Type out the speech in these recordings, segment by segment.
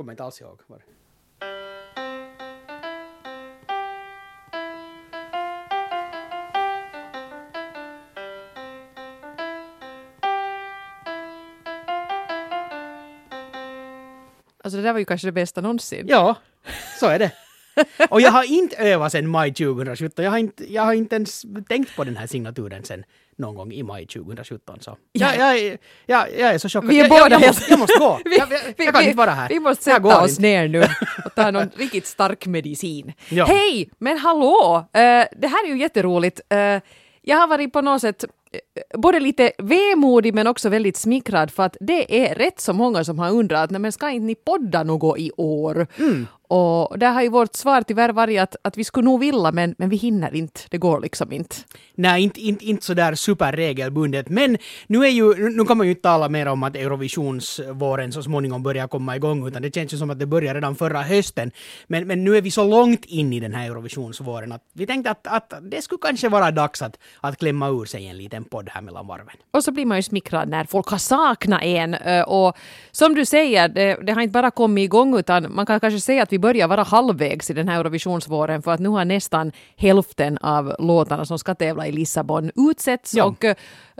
kommer inte alls ihåg. Det- Alltså det där var ju kanske det bästa någonsin. Ja, så är det. Och jag har inte övat sedan maj 2017. Jag har inte, jag har inte ens tänkt på den här signaturen sen någon gång i maj 2017. Så. Jag, jag, jag, jag är så chockad. Vi är båda jag, jag, måste, jag måste gå. Vi, jag, jag, kan vi, inte vara här. vi måste sätta oss inte. ner nu och ta någon riktigt stark medicin. Ja. Hej, men hallå! Eh, det här är ju jätteroligt. Eh, jag har varit på något sätt eh, både lite vemodig men också väldigt smickrad för att det är rätt så många som har undrat, men ska inte ni podda något i år? Mm. Och där har ju vårt svar tyvärr varit att, att vi skulle nog vilja men, men vi hinner inte, det går liksom inte. Nej, inte, inte, inte sådär superregelbundet. Men nu, är ju, nu kan man ju inte tala mer om att Eurovisionsvåren så småningom börjar komma igång, utan det känns ju som att det började redan förra hösten. Men, men nu är vi så långt in i den här Eurovisionsvåren att vi tänkte att, att det skulle kanske vara dags att, att klämma ur sig en liten podd här mellan varven. Och så blir man ju smickrad när folk har saknat en. Och som du säger, det, det har inte bara kommit igång utan man kan kanske säga att vi börjar vara halvvägs i den här Eurovisionsvåren för att nu har nästan hälften av låtarna som ska tävla i Lissabon utsetts Ja. och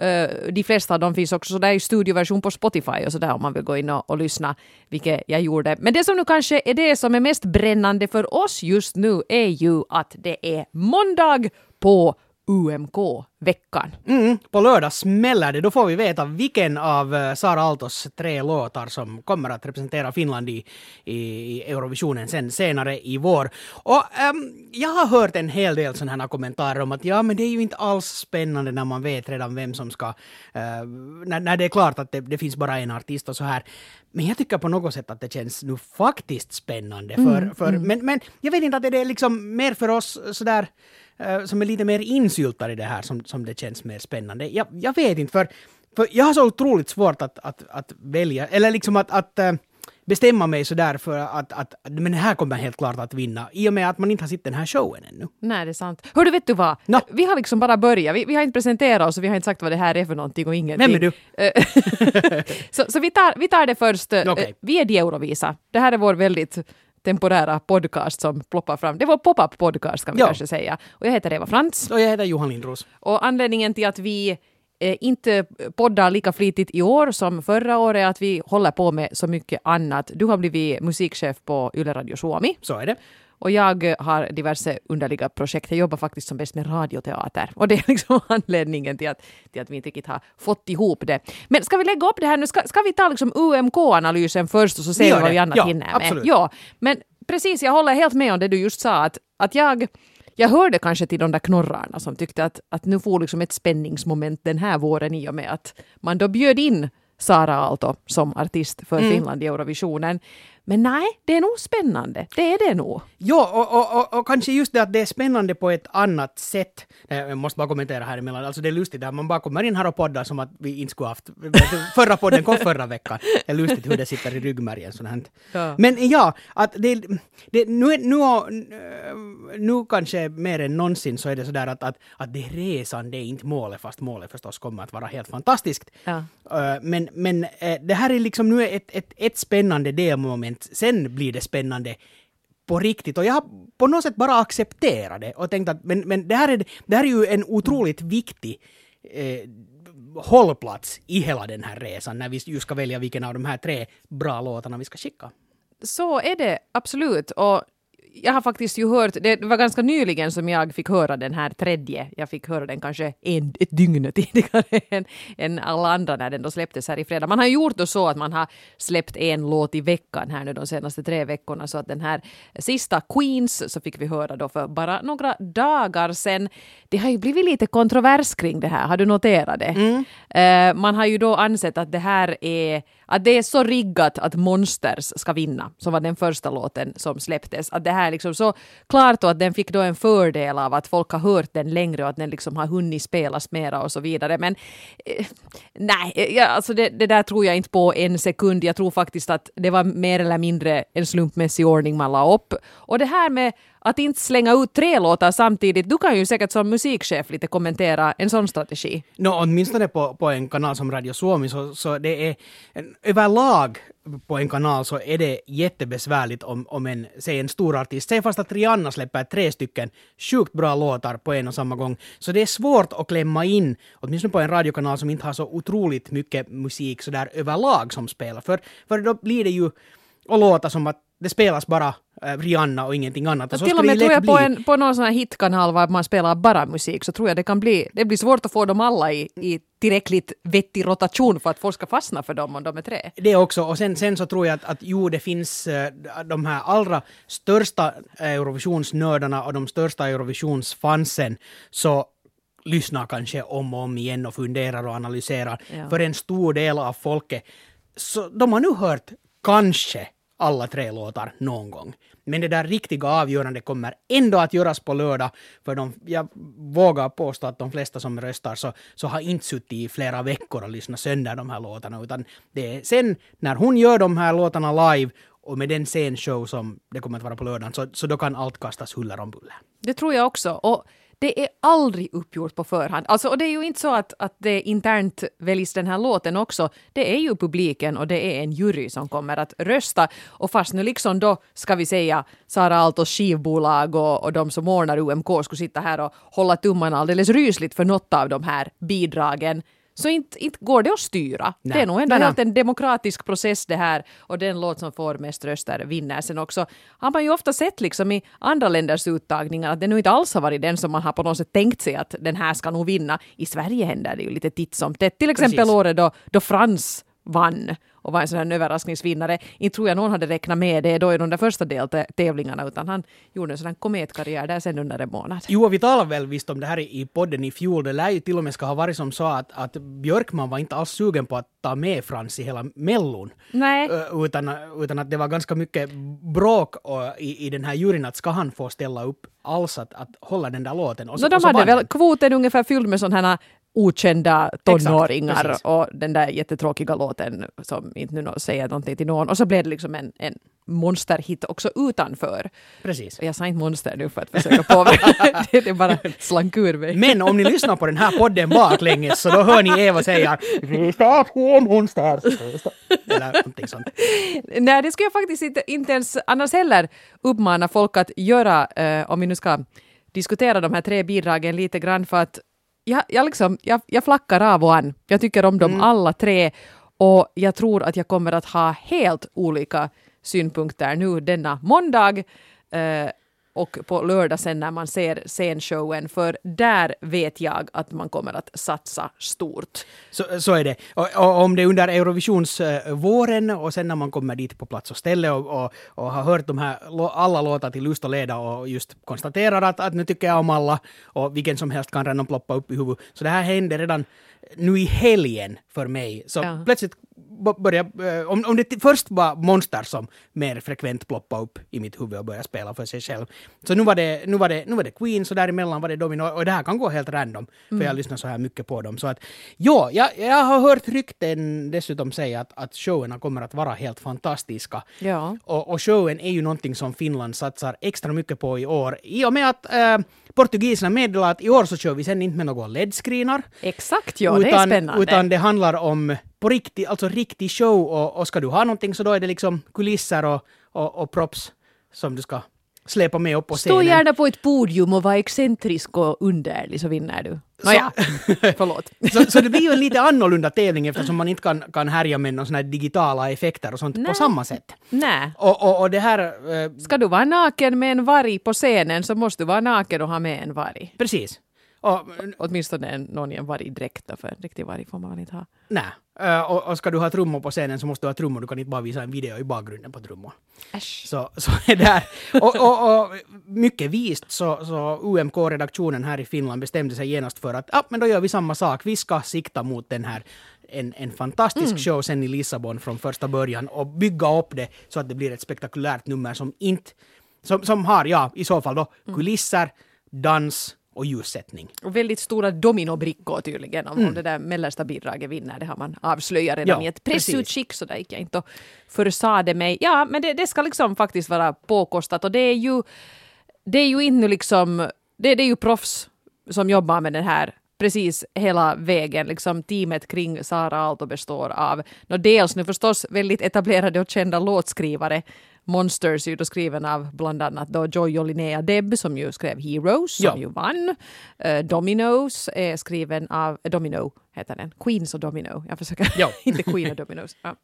eh, de flesta av dem finns också sådär i studioversion på Spotify och sådär om man vill gå in och, och lyssna, vilket jag gjorde. Men det som nu kanske är det som är mest brännande för oss just nu är ju att det är måndag på UMK-veckan. Mm, på lördag smäller det. Då får vi veta vilken av eh, Sara Altos tre låtar som kommer att representera Finland i, i, Eurovisionen sen senare i vår. Och ehm, jag har hört en hel del sådana här kommentarer om att ja, men det är ju inte alls spännande när man vet redan vem som ska... eh, när, när det är klart att det, det finns bara en artist och så här. Men jag tycker på något sätt att det känns nu faktiskt spännande. För, för, Men, men jag vet inte att det är liksom mer för oss sådär som är lite mer insyltade i det här som, som det känns mer spännande. Jag, jag vet inte, för, för jag har så otroligt svårt att, att, att välja, eller liksom att, att eh, bestämma mig sådär för att, att men det här kommer helt klart att vinna i och med att man inte har sett den här showen ännu. Nej, det är sant. Hördu, vet du vad? Nå. Vi har liksom bara börjat. Vi, vi har inte presenterat oss och vi har inte sagt vad det här är för någonting och ingenting. Vem är du? Eh, så så vi, tar, vi tar det först. Eh, Okej. Vi är de Eurovisa. Det här är vår väldigt temporära podcast som ploppar fram. Det vår pop-up podcast kan vi Ja. kanske säga. Och jag heter Eva Frantz. Och jag heter Johan Lindros. Och anledningen till att vi eh, inte poddar lika flitigt i år som förra året att vi håller på med så mycket annat. Du har blivit musikchef på Yle Radio Suomi. Så är det. Och jag har diverse underliga projekt. Jag jobbar faktiskt som bäst med radioteater. Och det är liksom anledningen till att, till att vi inte riktigt har fått ihop det. Men ska vi lägga upp det här nu? Ska, ska vi ta liksom UMK-analysen först och så ser vi vad vi annat Ja, hinner med? absolut. Ja, men precis, jag håller helt med om det du just sa. Att, att jag, jag hörde kanske till de där knorrarna som tyckte att, att nu får liksom ett spänningsmoment den här våren i och med att man då bjöd in Sara Aalto som artist för Mm. Finland i Eurovisionen. Men nej, det är nog spännande. Det är det nog. Ja, och, och, och, och kanske just det att det är spännande på ett annat sätt. Jag måste bara kommentera här emellan. Alltså det är lustigt att man bara kommer in här och poddar som att vi inte skulle haft... Förra podden kom förra veckan. Det är lustigt hur det sitter i ryggmärgen sånt här. Ja. Men ja, att det, det, nu, nu, nu kanske mer än någonsin så är det sådär att, att, att det är resan, det är inte målet, fast målet förstås kommer att vara helt fantastiskt. Ja. Men, men eh, det här är liksom nu ett, ett, ett spännande delmoment. Sen blir det spännande på riktigt. Och jag har på något sätt bara accepterat det och tänkt att men, men det, här är, det här är ju en otroligt viktig eh, hållplats i hela den här resan när vi just ska välja vilken av de här tre bra låtarna vi ska skicka. Så är det absolut. Och jag har faktiskt ju hört, det var ganska nyligen som jag fick höra den här tredje. Jag fick höra den kanske en, ett dygn tidigare än, än alla andra när den då släpptes här i fredag. Man har gjort då så att man har släppt en låt i veckan här nu de senaste tre veckorna. Så att den här sista Queens så fick vi höra då för bara några dagar sedan. Det har ju blivit lite kontrovers kring det här, har du noterat det? Eh, man har ju då ansett att det här är att det är så riggat att Monsters ska vinna, som var den första låten som släpptes. Att det här är liksom så klart och att den fick då en fördel av att folk har hört den längre och att den liksom har hunnit spelas mera och så vidare. Men eh, nej, eh, ja, alltså det, det där tror jag inte på en sekund. Jag tror faktiskt att det var mer eller mindre en slumpmässig ordning man la upp. Och det här med att inte slänga ut tre låtar samtidigt. Du kan ju säkert som musikchef lite kommentera en sån strategi. No, åtminstone på, på en kanal som Radio Suomi så, så det är en, överlag på en kanal så är det jättebesvärligt om, om en, säg en stor artist, säg fast att Rihanna släpper tre stycken sjukt bra låtar på en och samma gång. Så det är svårt att klämma in, åtminstone på en radiokanal som inte har så otroligt mycket musik sådär överlag som spelar. För, för då blir det ju och låta som att det spelas bara äh, Rihanna och ingenting annat. Och till och med tror jag på, en, på någon sån här hitkanal var man spelar bara musik så tror jag det kan bli, det blir svårt att få dem alla i, i tillräckligt vettig rotation för att folk ska fastna för dem om de är tre. Det också, och sen, sen så tror jag att, att jo, det finns uh, de här allra största Eurovisionsnördarna och de största Eurovisionsfansen så lyssnar kanske om och om igen och funderar och analyserar. Ja. För en stor del av folket, så de har nu hört kanske alla tre låtar någon gång. Men det där riktiga avgörandet kommer ändå att göras på lördag, för de, jag vågar påstå att de flesta som röstar så, så har inte suttit i flera veckor och lyssnat sönder de här låtarna, utan det är sen när hon gör de här låtarna live och med den scenshow som det kommer att vara på lördagen, så, så då kan allt kastas huller om buller. Det tror jag också. Och det är aldrig uppgjort på förhand. Alltså, och det är ju inte så att, att det internt väljs den här låten också. Det är ju publiken och det är en jury som kommer att rösta. Och fast nu liksom då, ska vi säga, Sara Altos skivbolag och, och de som ordnar UMK skulle sitta här och hålla tummarna alldeles rysligt för något av de här bidragen så inte, inte går det att styra. Nej. Det är nog ändå helt en demokratisk process det här och den låt som får mest röster vinner sen också. Har man ju ofta sett liksom i andra länders uttagningar att det nu inte alls har varit den som man har på något sätt tänkt sig att den här ska nog vinna. I Sverige händer det ju lite titt som tätt. Till exempel Precis. året då, då Frans vann och var en sån här överraskningsvinnare. Inte tror jag någon hade räknat med det då i de där första deltävlingarna utan han gjorde en sån här kometkarriär där sen under en månad. Jo, vi talade väl visst om det här i podden i fjol. Det lär ju till och med ska ha varit som så att, att Björkman var inte alls sugen på att ta med Frans i hela Mellon. Nej. Utan, utan att det var ganska mycket bråk i, i den här juryn att ska han få ställa upp alls att, att hålla den där låten. Och så, no, de hade väl kvoten ungefär fylld med sådana här okända tonåringar Exakt, och den där jättetråkiga låten som inte nu säger någonting till någon. Och så blev det liksom en, en monsterhit också utanför. Precis. Jag sa inte monster nu för att försöka påverka. det, det bara slank ur mig. Men om ni lyssnar på den här podden baklänges så då hör ni Eva säga ”Rösta på monster”. Eller någonting sånt. Nej, det skulle jag faktiskt inte, inte ens annars heller uppmana folk att göra eh, om vi nu ska diskutera de här tre bidragen lite grann för att jag, jag, liksom, jag, jag flackar av och an. Jag tycker om dem mm. alla tre och jag tror att jag kommer att ha helt olika synpunkter nu denna måndag. Uh, och på lördag sen när man ser scenshowen, för där vet jag att man kommer att satsa stort. Så, så är det. Och, och om det är under Eurovisionsvåren eh, och sen när man kommer dit på plats och ställe och, och, och, har hört de här alla låtar till lust och leda och just konstaterar att, att nu tycker jag om alla och vilken som helst kan redan ploppa upp i huvudet. Så det här händer redan nu i helgen för mig. Så ja. plötsligt börja, eh, om, om det först var Monster som mer frekvent ploppade upp i mitt huvud och började spela för sig själv. Så nu var det, nu var det, nu var det Queen, så däremellan var det Domino, och det här kan gå helt random, för mm. jag lyssnar så här mycket på dem. Så att, ja, jag, jag har hört rykten dessutom säga att, att showerna kommer att vara helt fantastiska. Ja. Och, och showen är ju någonting som Finland satsar extra mycket på i år, i och med att äh, portugiserna meddelar att i år så kör vi sen inte med några LED-screenar. Exakt, ja, utan, det är spännande. Utan det handlar om på riktigt, alltså riktig show och, och ska du ha någonting så då är det liksom kulisser och, och, och props som du ska släpa med upp på scenen. Stå gärna på ett podium och var excentrisk och underlig så vinner du. Nåja, förlåt. så, så det blir ju en lite annorlunda tävling eftersom man inte kan, kan härja med några digitala effekter och sånt Nä. på samma sätt. Nej. Och, och, och det här... Eh, Ska du vara naken med en varg på scenen så måste du vara naken och ha med en varg. Precis. Och, Åtminstone någon i en vargdräkt, för en riktig varg får man väl inte ha. Nej, och, och, ska du ha trummor på scenen så måste du ha trummor, du kan inte bara visa en video i bakgrunden på trummor. Äsch. Så, så är det och, och, och, mycket vist så, så UMK-redaktionen här i Finland bestämde sig genast för att ah, men då gör vi samma sak, vi ska sikta mot den här en, en fantastisk mm. show sen i Lissabon från första början och bygga upp det så att det blir ett spektakulärt nummer som inte som, som har, ja, i så fall då mm. kulisser, dans, och ljussättning. Och väldigt stora dominobrickor tydligen om, mm. det där mellersta bidraget vinner. Det har man avslöjat redan ja, i ett pressutskick så där gick jag inte och försade mig. Ja, men det, det ska liksom faktiskt vara påkostat och det är ju det är ju inte liksom, det, det är ju proffs som jobbar med den här precis hela vägen. Liksom teamet kring Sara Aalto består av no, dels nu förstås väldigt etablerade och kända låtskrivare Monsters är ju då skriven av bland annat då Joy och Linnea Deb som ju skrev Heroes som Ja. ju vann. Uh, Dominos är skriven av, uh, Domino heter den, Queens och Domino. Jag försöker, Ja. inte Queen och Dominos. Ja,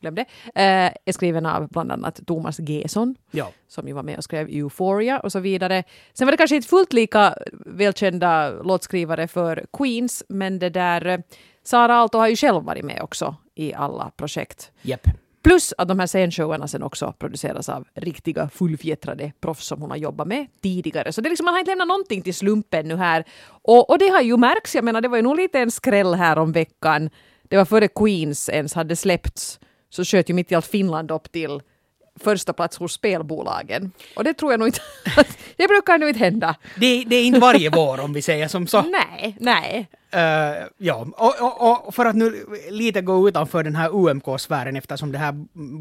Glöm det. Uh, är skriven av bland annat Thomas Gesson Ja. som ju var med och skrev Euphoria och så vidare. Sen var det kanske inte fullt lika välkända låtskrivare för Queens, men det där eh, Sara Aalto har ju själv varit med också i alla projekt. Jepp. Plus att de här scenshowerna sen också produceras av riktiga fullfjättrade proffs som hon har jobbat med tidigare. Så det är liksom, man har inte lämnat någonting till slumpen nu här. Och, och det har ju märkts, jag menar det var ju nog lite en skräll här om veckan. Det var före Queens ens hade släppts så sköt ju mitt i allt Finland upp till första plats hos spelbolagen. Och det tror jag nog inte, det brukar nog inte hända. Det, det är inte varje vår om vi säger som så. Nej, nej. Eh, ja, och, och, och för att nu lite gå utanför den här UMK-sfären eftersom det här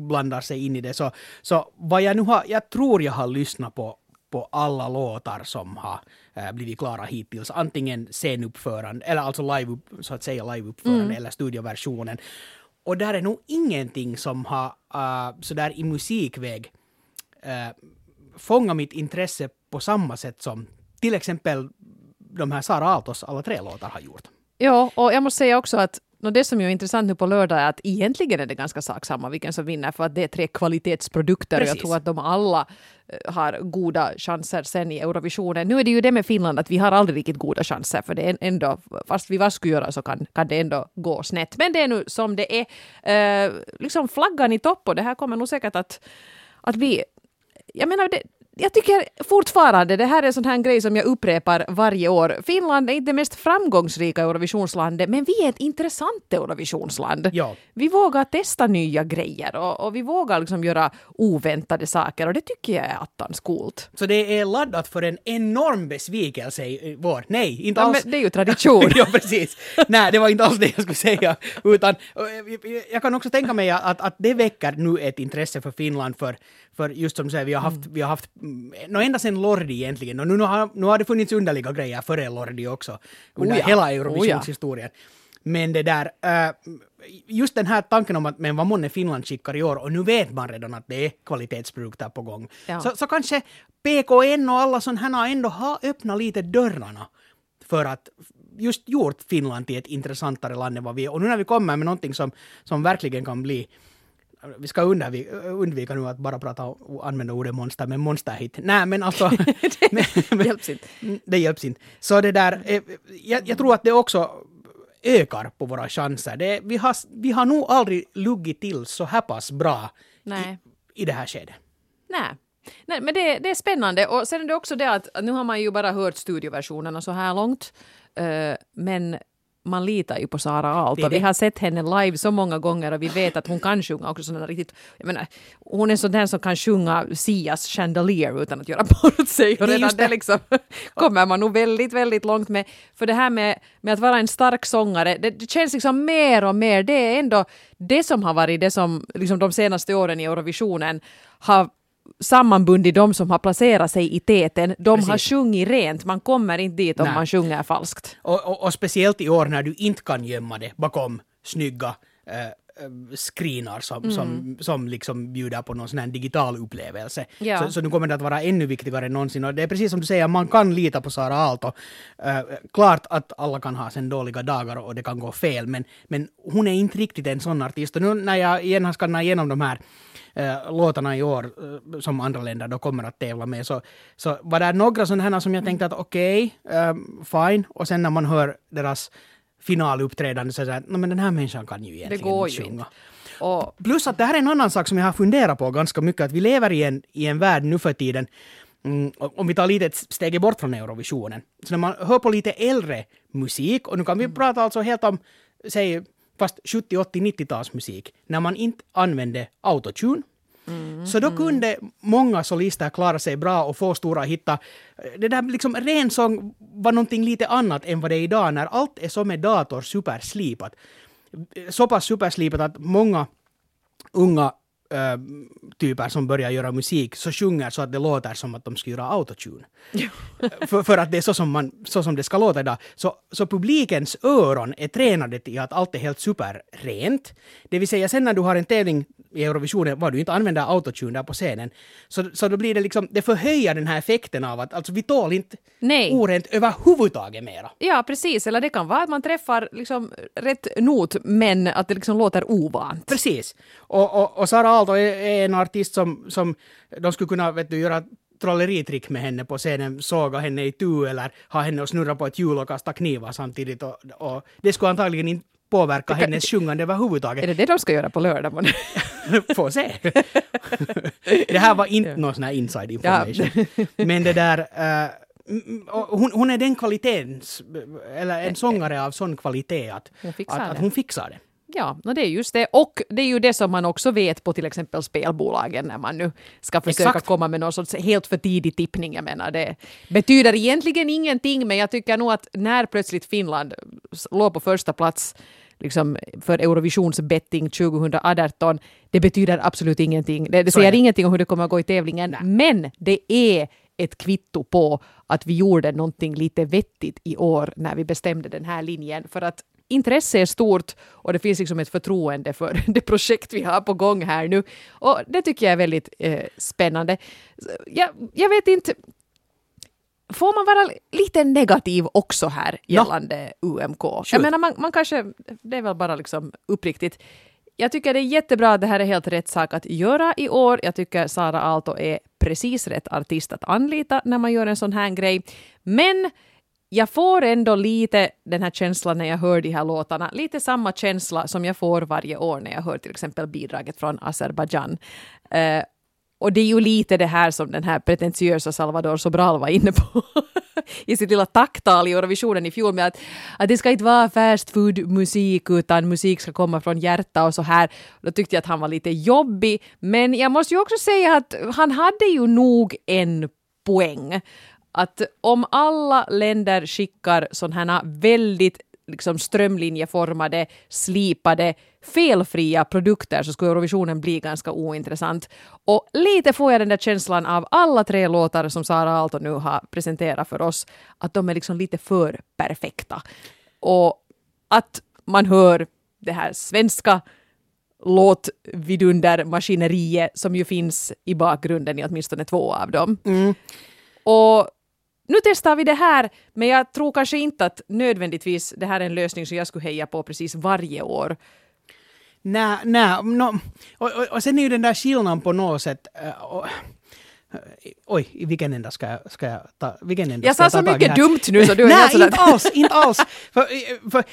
blandar sig in i det så, så vad jag nu har, jag tror jag har lyssnat på på alla låtar som har eh, blivit klara hittills. Antingen scenuppförande, eller alltså live, så att säga liveuppförande eller studioversionen. Och där är nog ingenting som har äh, uh, sådär i musikväg uh, fångat mitt intresse på samma sätt som till exempel de här Sara Aaltos alla tre låtar har gjort. Ja, och jag måste säga också att no, det som är intressant nu på lördag är att egentligen är det ganska saksamma vilken som vinner för att det är tre kvalitetsprodukter och jag Precis. tror att de alla eh, har goda chanser sen i Eurovisionen. Nu är det ju det med Finland att vi har aldrig riktigt goda chanser för det är ändå, fast vi vad skulle göra så kan, kan det ändå gå snett. Men det är nu som det är. Eh, liksom flaggan i topp och det här kommer nog säkert att, att bli jag menar, det, jag tycker fortfarande, det här är en sån här grej som jag upprepar varje år. Finland är inte det mest framgångsrika Eurovisionslandet, men vi är ett intressant Eurovisionsland. Ja. Vi vågar testa nya grejer och, och vi vågar liksom göra oväntade saker och det tycker jag är attans coolt. Så det är laddat för en enorm besvikelse i vår. Nej, inte Ja, alls. men det är ju tradition. ja, precis. Nej, det var inte alls det jag skulle säga. Utan, eh, jag kan också tänka mig att, att det väcker nu ett intresse för Finland för, för just som du säger, vi har haft, vi har haft mm, nå ända sedan Lordi egentligen, och nu, nu, har, nu har det funnits underliga grejer före Lordi också, under Oh ja. hela Oh ja. Eurovisionshistorien. Men det där, eh, just den här tanken om att men vad månne Finland skickar i år och nu vet man redan att det är kvalitetsprodukter på gång. Ja. Så, så kanske PKN och alla sådana här ändå har öppnat lite dörrarna för att just gjort Finland till ett intressantare land än vad vi är. Och nu när vi kommer med någonting som, som verkligen kan bli vi ska undvika, undvika nu att bara prata och använda ordet monster, men monsterhit. Nej, men alltså... men, hjälps inte. Det hjälps inte. Så det där, eh, jag, jag tror att det också ökar på våra chanser. Det, vi, har, vi har nog aldrig luggit till så här pass bra Nej. i, i det här skedet. Nej. Nej, men det, det är spännande. Och sen är det också det att nu har man ju bara hört studioversionerna så här långt. Eh, men man litar ju på Sara Aalto. Vi har sett henne live så många gånger och vi vet att hon kan sjunga också sådana riktigt... Jag menar, hon är sån där som kan sjunga Sias Chandelier utan att göra bort sig. Och redan det det. liksom kommer man nog väldigt, väldigt långt med. För det här med, med att vara en stark sångare, det, det känns liksom mer och mer, det är ändå det som har varit det som liksom de senaste åren i Eurovisionen har sammanbundit de som har placerat sig i täten. De har Precis. sjungit rent, man kommer inte dit om Nej. man sjunger falskt. Och, och, och speciellt i år när du inte kan gömma det bakom snygga eh, screenar som, Mm. som, som liksom bjuder på någon sån här digital upplevelse. Ja. Så, så nu kommer det att vara ännu viktigare än någonsin. Och det är precis som du säger, man kan lita på Sara Aalto. Eh, klart att alla kan ha sen dåliga dagar och det kan gå fel, men, men hon är inte riktigt en sån artist. Och nu när jag igen har skannat igenom de här eh, låtarna i år eh, som andra länder då kommer att tävla med så, så var det några sådana här som jag tänkte att okej, ehm, fine. Och sen när man hör deras finaluppträdande så det här, "Nå, men den här människan kan ju egentligen går inte ju sjunga. Och Plus att det här är en annan sak som jag har funderat på ganska mycket, att vi lever i en, i en värld nu för tiden, mm, om vi tar lite ett steg bort från Eurovisionen. Så när man hör på lite äldre musik, och nu kan vi prata alltså helt om, säg, fast 70, 80, 90-talsmusik, när man inte använde autotune, så då kunde många solister klara sig bra och få stora hittar. Det där liksom ren sång var någonting lite annat än vad det är idag när allt är så med dator superslipat. Så pass superslipat att många unga äh, typer som börjar göra musik så sjunger så att det låter som att de ska göra autotune. för, för att det är så som, man, så som det ska låta idag. Så, så publikens öron är tränade till att allt är helt superrent. Det vill säga sen när du har en tävling i Eurovisionen var du inte använder autotune där på scenen. Så, så då blir det liksom, det förhöjer den här effekten av att alltså vi tål inte Nej. orent överhuvudtaget mera. Ja, precis. Eller det kan vara att man träffar liksom rätt not, men att det liksom låter ovant. Precis. Och, och, och Sara Aalto är, en artist som, som de skulle kunna vet du, göra trolleritrick med henne på scenen, såga henne i tu eller ha henne och snurra på ett hjul och kasta knivar samtidigt. Och, och det skulle antagligen inte påverka hennes sjungande överhuvudtaget. Är det det de ska göra på lördag? månne? Får se. det här var inte någon sån här inside information. Men det där... eh, och hon, hon är den kvalitens, eller en sångare av sån kvalitet att Hon fixar att, det. att hon fixar det. Ja, no det är just det. Och det är ju det som man också vet på till exempel spelbolagen när man nu ska försöka Exakt. komma med någon sorts helt för tidig tippning. Jag menar, det betyder egentligen ingenting, men jag tycker nog att när plötsligt Finland låg på första plats liksom för Eurovisions betting 2018, det betyder absolut ingenting. Det, det säger det. ingenting om hur det kommer att gå i tävlingen, men det är ett kvitto på att vi gjorde någonting lite vettigt i år när vi bestämde den här linjen. För att intresse är stort och det finns liksom ett förtroende för det projekt vi har på gång här nu. Och det tycker jag är väldigt eh, spännande. Jag, jag vet inte, får man vara lite negativ också här gällande UMK? Jag Shoot. menar, man, man kanske, det är väl bara liksom uppriktigt. Jag tycker det är jättebra att det här är helt rätt sak att göra i år. Jag tycker Sara Aalto är precis rätt artist att anlita när man gör en sån här grej. Men jag får ändå lite den här känslan när jag hör de här låtarna. Lite samma känsla som jag får varje år när jag hör till exempel bidraget från Azerbajdzjan. Eh, och det är ju lite det här som den här pretentiösa Salvador Sobral var inne på i sitt lilla tacktal i Eurovisionen i fjol med att, att det ska inte vara fast food musik utan musik ska komma från hjärta och så här. Då tyckte jag att han var lite jobbig. Men jag måste ju också säga att han hade ju nog en poäng. Att om alla länder skickar sådana här väldigt liksom strömlinjeformade, slipade, felfria produkter så skulle Eurovisionen bli ganska ointressant. Och lite får jag den där känslan av alla tre låtar som Sara Aalto nu har presenterat för oss, att de är liksom lite för perfekta. Och att man hör det här svenska låtvidundermaskineriet som ju finns i bakgrunden i åtminstone två av dem. Och nu testar vi det här, men jag tror kanske inte att nödvändigtvis det här är en lösning som jag skulle heja på precis varje år. Nej, nej, no, och, och, och sen är ju den där skillnaden på något sätt... eh, och, eh, oj, i vilken ända ska jag, ska jag ta? Vilken ända Jag sa så mycket dumt nu så du är Nej, inte alls, inte alls. För, eh, för,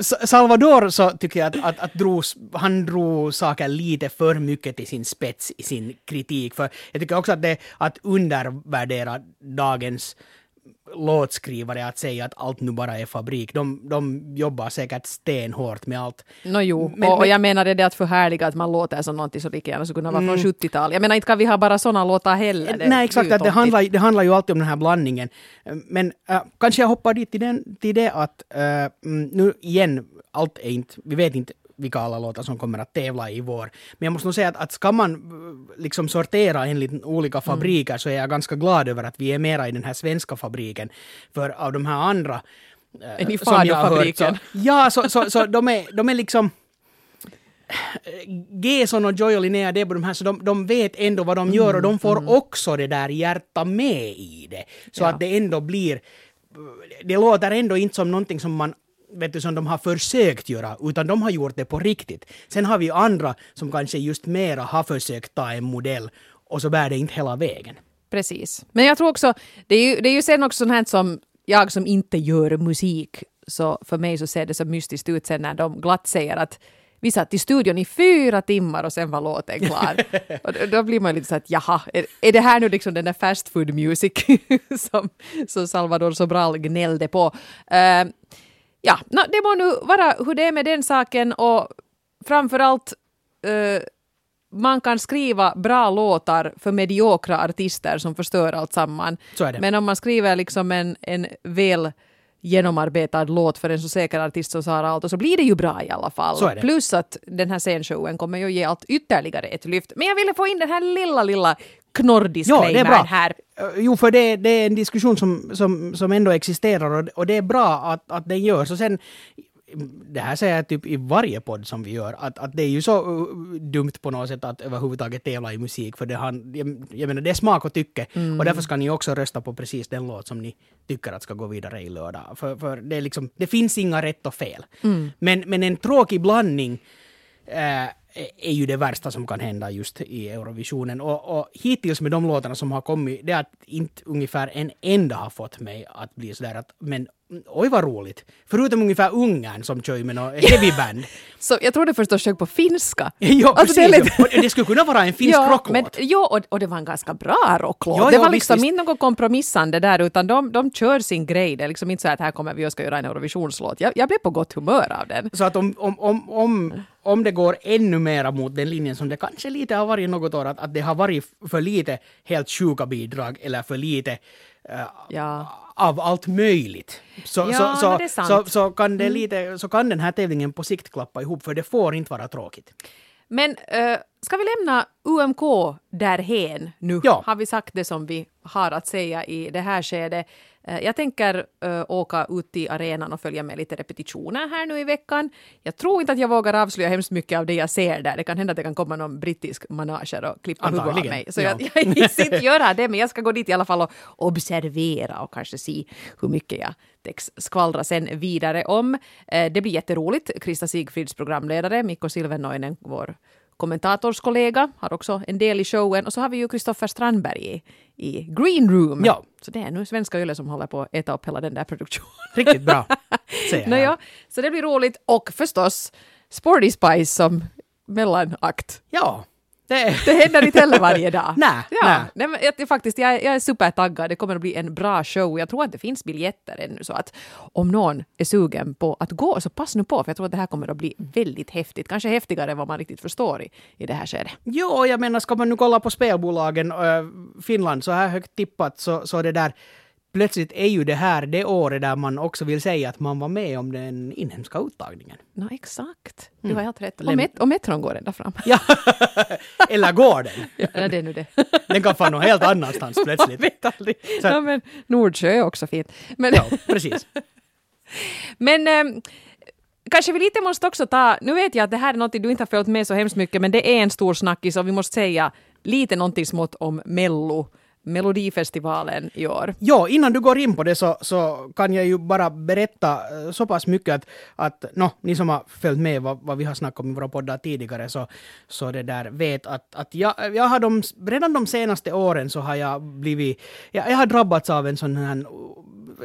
Salvador så tycker jag att, att, att drog, han drog saker lite för mycket till sin spets i sin kritik. För jag tycker också att det att undervärdera dagens låtskrivare att säga att allt nu bara är fabrik. De, de jobbar säkert stenhårt med allt. Nå jo, Men- och, men- jag menar det där att förhärliga att man låter som någonting som lika gärna skulle kunna vara från 70-talet. Jag menar inte kan vi ha bara sådana låtar heller. Det- Nej, exakt. Att det, handlar, det handlar ju alltid om den här blandningen. Men äh, kanske jag hoppar dit till, den, till det att äh, mm, nu igen, allt är inte, vi vet inte vilka alla låtar som kommer att tävla i vår. Men jag måste nog säga att, att ska man äh, liksom sortera enligt olika fabriker så är jag ganska glad över att vi är mera i den här svenska fabriken. För av de här andra äh, Än i som jag har hört Fado-fabriken. Så, ja, så, så, så de, är, de är liksom Gesson och Joy och Linnea Debo, de här, så de, de vet ändå vad de gör och de får också det där hjärta med i det. Så Ja. att det ändå blir... Det låter ändå inte som någonting som man vet du, som de har försökt göra, utan de har gjort det på riktigt. Sen har vi andra som kanske just mera har försökt ta en modell och så bär det inte hela vägen. Precis. Men jag tror också, det är ju, det är ju sen också sånt här som jag som inte gör musik, så för mig så ser det så mystiskt ut sen när de glatt säger att vi satt i studion i fyra timmar och sen var låten klar. och då- blir man lite så att jaha, är, är det här nu liksom den där fast food music som, som Salvador Sobral gnällde på? Eh, ja, nå, det må nu vara hur det är med den saken och framförallt eh, man kan skriva bra låtar för mediokra artister som förstör allt samman. Men om man skriver liksom en, en väl genomarbetad låt för en så säker artist som Sara Aalto så blir det ju bra i alla fall. Plus att den här scenshowen kommer ju ge allt ytterligare ett lyft. Men jag ville få in den här lilla, lilla knorr-disclaimern här. Eh, Jo, för det, det är en diskussion som, som, som ändå existerar och, och det är bra att, att den görs. Och sen, det här säger jag typ i varje podd som vi gör, att, att det är ju så uh, dumt på något sätt att överhuvudtaget tävla i musik, för det, han, jag, jag menar, det är smak och tycke. Och därför ska ni också rösta på precis den låt som ni tycker att ska gå vidare i lördag. För, för det, är liksom, det finns inga rätt och fel. Men, men en tråkig blandning eh, är ju det värsta som kan hända just i Eurovisionen. Och, och hittills med de låtarna som har kommit, det är att inte ungefär en enda har fått mig att bli sådär att men oj vad roligt. Förutom ungefär Ungern som kör med något heavy band. Så jag trodde först att sjöng på finska. ja, Alltså, precis. det lite- det skulle kunna vara en finsk rocklåt. Men, jo, och, och det var en ganska bra rocklåt. Jo, det jo, var visst, liksom visst. inte något kompromissande där, utan de, de kör sin grej. Det är liksom inte så att här kommer vi och ska göra en Eurovisionslåt. Jag, jag blev på gott humör av den. Så att om, om, om, om, om det går ännu mera mot den linjen som det kanske lite har varit något år, att, att det har varit för lite helt sjuka bidrag eller för lite Ja. av allt möjligt. Så, Ja, så, så. Mm. så, så, kan det lite, så kan den här tävlingen på sikt klappa ihop, för det får inte vara tråkigt. Men uh, ska vi lämna UMK därhen nu? Ja. Har vi sagt det som vi har att säga i det här skedet? Eh, jag tänker eh, åka ut till arenan och följa med lite repetitioner här nu i veckan. Jag tror inte att jag vågar avslöja hemskt mycket av det jag ser där. Det kan hända att det kan komma någon brittisk manager och klippa huvudet av mig. Så ja. jag, jag inte göra det, men jag ska gå dit i alla fall och observera och kanske se hur mycket jag täcks skvallra sen vidare om. Eh, det blir jätteroligt. Krista Sigfrids programledare, Mikko Silvennoinen, vår kommentatorskollega, har också en del i showen. Och så har vi ju Kristoffer Strandberg i, i Green Room. Ja. Så det är nu svenska Yle som håller på att äta upp hela den där produktionen. Riktigt bra, säger jag. Nåja, så det blir roligt. Och förstås Sporty Spice som mellanakt. Ja, det, Det händer inte heller varje dag. Nej, ja, nej. nej. men jag, faktiskt, jag, är- jag är supertaggad. Det kommer att bli en bra show. Jag tror att det finns biljetter ännu, så att om någon är sugen på att gå, så pass nu på, för jag tror att det här kommer att bli väldigt häftigt. Kanske häftigare än vad man riktigt förstår i, i det här skedet. Jo, jag menar, ska man nu kolla på spelbolagen, äh, Finland så här högt tippat, så, så det där plötsligt är ju det här det året där man också vill säga att man var med om den inhemska uttagningen. Nå, exakt. Du har helt rätt. Och, met, och metron går ända fram. Ja, eller går den? ja, det är nu det. Den kan fara någon helt annanstans Man plötsligt. vet aldrig. Så- Ja, men Nordsjö är också fint. Men, Ja, precis. Men ehm, kanske vi lite måste också ta, nu vet jag att det här är något du inte har följt med så hemskt mycket, men det är en stor snackis och vi måste säga lite någonting smått om Mello, Melodifestivalen i år. Ja, innan du går in på det så, så kan jag ju bara berätta eh, så pass mycket att, att no, ni som har följt med vad, vad vi har snackat om i våra poddar tidigare så, så det där vet att, att jag, jag har de, redan de senaste åren så har jag blivit, jag, jag har drabbats av en sån här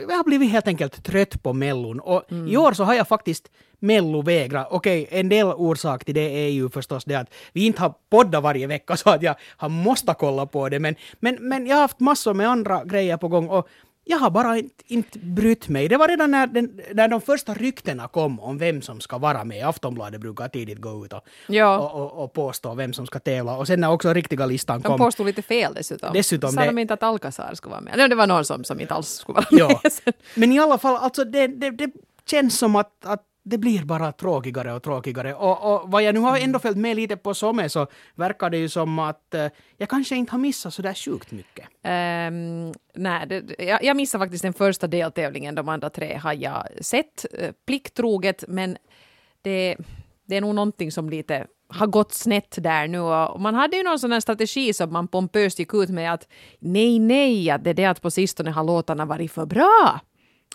jag har blivit helt enkelt trött på mellon och i år så har jag faktiskt mellovägra. Okej, en del orsak till det är ju förstås det att vi inte har poddat varje vecka så att jag har måste kolla på det men, men, men jag har haft massor med andra grejer på gång och jag har bara inte, inte brytt mig. Det var redan när, den, när de första ryktena kom om vem som ska vara med. Aftonbladet brukar tidigt gå ut och, Ja. och, och, och påstå vem som ska tävla. Och sen när också riktiga listan De kom. påstod lite fel dessutom. Dessutom Sa det- de inte att Alcazar skulle vara med? Nej, det var någon som, som inte alls skulle vara Ja. med. sen. Men i alla fall, alltså det, det, det känns som att, att det blir bara tråkigare och tråkigare. Och, och vad jag nu har ändå följt med lite på Somme så verkar det ju som att eh, jag kanske inte har missat så där sjukt mycket. Um, nej, det, jag, jag missade faktiskt den första deltävlingen. De andra tre har jag sett eh, plikttroget, men det, det är nog någonting som lite har gått snett där nu. Och man hade ju någon sån här strategi som man pompöst gick ut med att nej, nej, att det är det att på sistone har låtarna varit för bra.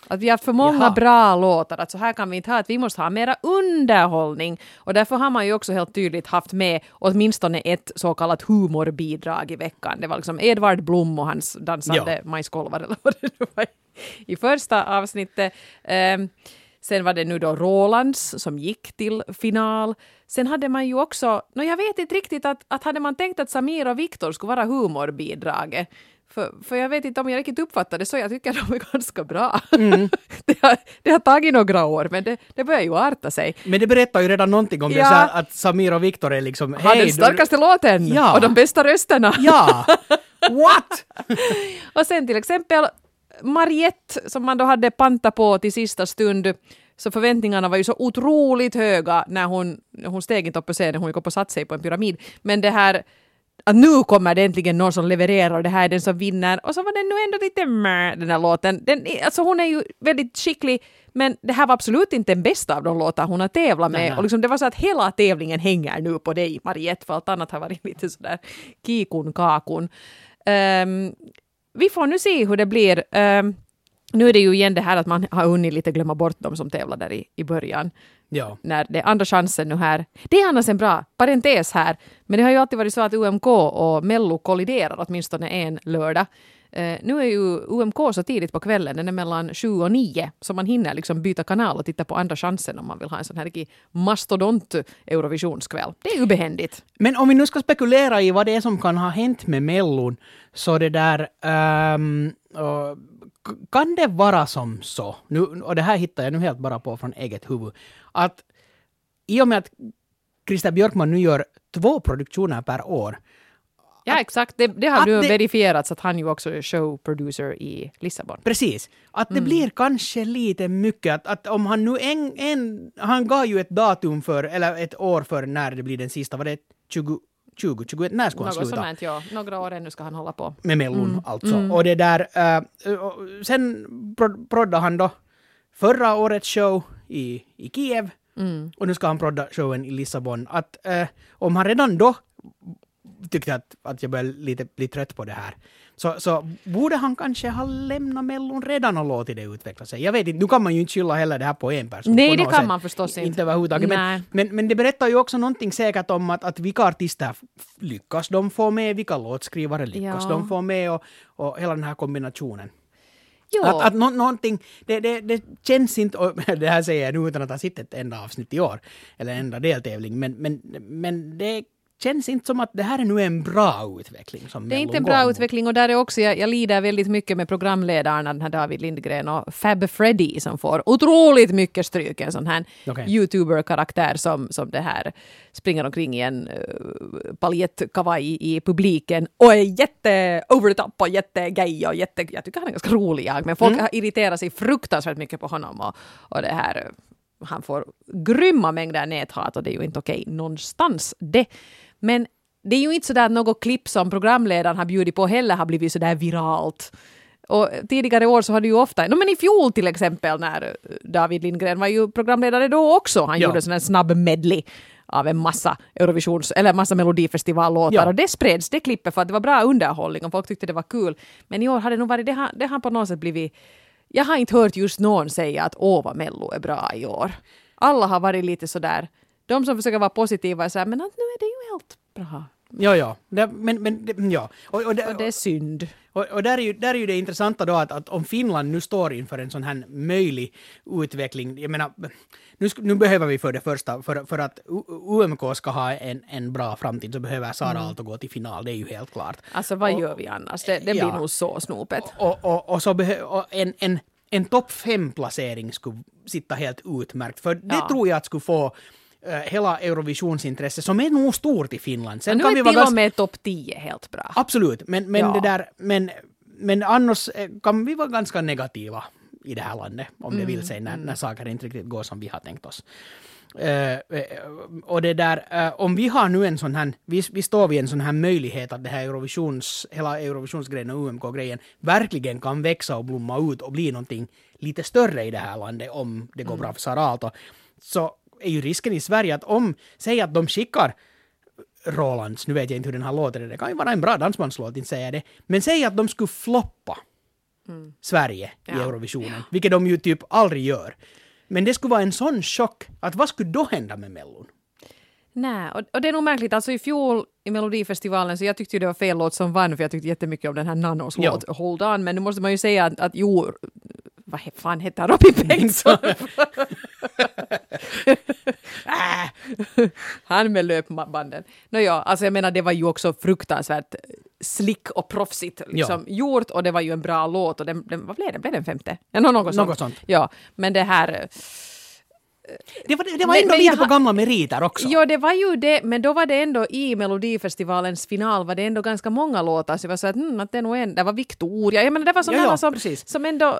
Att vi har haft för många Jaha. bra låtar, att så här kan vi inte ha, att vi måste ha mera underhållning. Och därför har man ju också helt tydligt haft med åtminstone ett så kallat humorbidrag i veckan. Det var liksom Edvard Blom och hans dansande Ja. majskolvar eller vad det nu var i första avsnittet. Ehm, sen var det nu då Rolands som gick till final. Sen hade man ju också, no, jag vet inte riktigt att, att hade man tänkt att Samir och Viktor skulle vara humorbidraget. För, för jag vet inte om jag riktigt uppfattade det så, jag tycker de är ganska bra. det, har, det har tagit några år, men det, det börjar ju arta sig. Men det berättar ju redan någonting om det Ja. så här att Samir och Viktor är liksom... Har den du- starkaste låten Ja. och de bästa rösterna. Ja! What? Och sen till exempel Mariette som man då hade panta på till sista stund så förväntningarna var ju så otroligt höga när hon, hon steg inte upp på scenen, hon gick upp och satte sig på en pyramid. Men det här att nu kommer det äntligen någon som levererar och det här är den som vinner. Och så var den nu ändå lite meh, den här låten. Den, alltså hon är ju väldigt skicklig, men det här var absolut inte den bästa av de låtar hon har tävlat med. Nej, nej. Och liksom det var så att hela tävlingen hänger nu på dig, Mariette, för allt annat har varit lite sådär kikun kakun. Ehm, vi får nu se hur det blir. Ehm, nu är det ju igen det här att man har hunnit lite glömma bort dem som tävlade där i, i början Ja. när det är andra chansen nu här. Det är annars en bra parentes här, men det har ju alltid varit så att UMK och Mello kolliderar åtminstone en lördag. Eh, nu är ju UMK så tidigt på kvällen, den är mellan sju och nio, så man hinner liksom byta kanal och titta på andra chansen om man vill ha en sån här mastodont Eurovisionskväll. Det är ju behändigt. Men om vi nu ska spekulera i vad det är som kan ha hänt med Mellon, så det där... och k- kan det vara som så, nu, och det här hittar jag nu helt bara på från eget huvud, att i och med att Christer Björkman nu gör två produktioner per år, Ja, exakt. Det, det har att nu det- verifierats att han ju också är showproducer i Lissabon. Precis. Att det blir kanske lite mycket. Att, att om han nu en, en... Han gav ju ett datum för, eller ett år för när det blir den sista. Var det 20, 20 21? När skulle han Något sluta? sånt, ja. Några år ännu ska han hålla på. Med Mellon alltså. Och det där... eh, och sen prod, proddade han då förra årets show i, i Kiev. Och nu ska han prodda showen i Lissabon. Att eh, om han redan då tyckte att, att jag började lite bli trött på det här. Så, så borde han kanske ha lämnat Mellon redan och låtit det utveckla sig. Jag vet inte, nu kan man ju inte skylla heller det här på en person. Nej, det kan sätt. man förstås inte. Inte överhuvudtaget. Men, men, men det berättar ju också någonting säkert om att, att vilka artister lyckas de få med, vilka låtskrivare lyckas Ja. de få med och, och hela den här kombinationen. Jo. Att, att nå, någonting, det, det, det känns inte, och det här säger jag nu utan att ha sett ett enda avsnitt i år, eller en enda deltävling, men, men, men det känns inte som att det här är nu en bra utveckling. Som Det är inte en bra utveckling och där är också, jag, jag lider väldigt mycket med programledaren, den här David Lindgren och Fab Freddy som får otroligt mycket stryk. En sån här Okej. youtuber-karaktär som, som det här springer omkring i en uh, paljettkavaj i, publiken och är jätte over the top och jättegay och jätte, jag tycker han är ganska rolig jag, men folk har irriterat sig fruktansvärt mycket på honom och, och det här uh, han får grymma mängder näthat och det är ju inte okej någonstans det. Men det är ju inte sådär att något klipp som programledaren har bjudit på heller har blivit sådär viralt. Och tidigare år så har det ju ofta, no, men i fjol till exempel när eh, David Lindgren var ju programledare då också, han Ja. gjorde en sån här snabb medley av en massa Eurovisions, eller massa melodifestivallåtar Ja. och det spreds, det klippet för att det var bra underhållning och folk tyckte det var kul. Men i år har det nog varit, det har, det har på något sätt blivit, jag har inte hört just någon säga att åh vad Mello är bra i år. Alla har varit lite sådär, de som försöker vara positiva är såhär, men nu är det ju helt bra. Ja, ja. Det, men, men, det, ja. Och, och, det, Och det är synd. Och, och där, är ju, där är ju det intressanta då att, att om Finland nu står inför en sån här möjlig utveckling, jag menar, nu, nu behöver vi för det första, för, för att UMK ska ha en, en bra framtid så behöver Sara Aalto gå till final, det är ju helt klart. Alltså vad gör vi annars? Det, det blir Ja. nog så snopet. Och, och, så behö, och en, en, en topp fem-placering skulle sitta helt utmärkt, för det Ja. tror jag att skulle få hela Eurovisionsintresse, som är nog stort i Finland. Sen nu kan vi är vara till och med topp 10 helt bra. Absolut, men, men Ja. det där, men, men annars eh, kan vi vara ganska negativa i det här landet, om det vill sig, när, när saker inte riktigt går som vi har tänkt oss. Eh, och det där, eh, om vi har nu en sån här, vi, vi står vid en sån här möjlighet att det här Eurovisions, hela Eurovisionsgrejen och UMK-grejen verkligen kan växa och blomma ut och bli någonting lite större i det här landet om det går bra för Sara Aalto. Så är ju risken i Sverige att om, säg att de skickar Rolands, nu vet jag inte hur den här låter, det kan ju vara en bra dansbandslåt, inte säger jag det. Men säg att de skulle floppa Sverige i Ja. Eurovisionen, vilket de ju typ aldrig gör. Men det skulle vara en sån chock, att vad skulle då hända med Mellon? Nej, och, och det är nog märkligt. Alltså i fjol i Melodifestivalen så jag tyckte ju det var fel låt som vann för jag tyckte jättemycket om den här Nanos Ja. låt Hold On. Men nu måste man ju säga att, att jo, vad fan heter? Robin Bengtsson? Äh. han med löpbanden. Nåja, alltså jag menar det var ju också fruktansvärt slick och proffsigt liksom, gjort och det var ju en bra låt och den, den vad blev den? Blev den femte? Ja, nå- något, sånt. Något sånt. Ja, men det här Det var, det var Men- ändå men lite på gamla meriter också. Jo, det var ju det, men då var det ändå i Melodifestivalens final var det ändå ganska många låtar, så jag var så att, mm, att det är nog en, det var Victoria, jag menar det var sådana Ja, som, precis. som ändå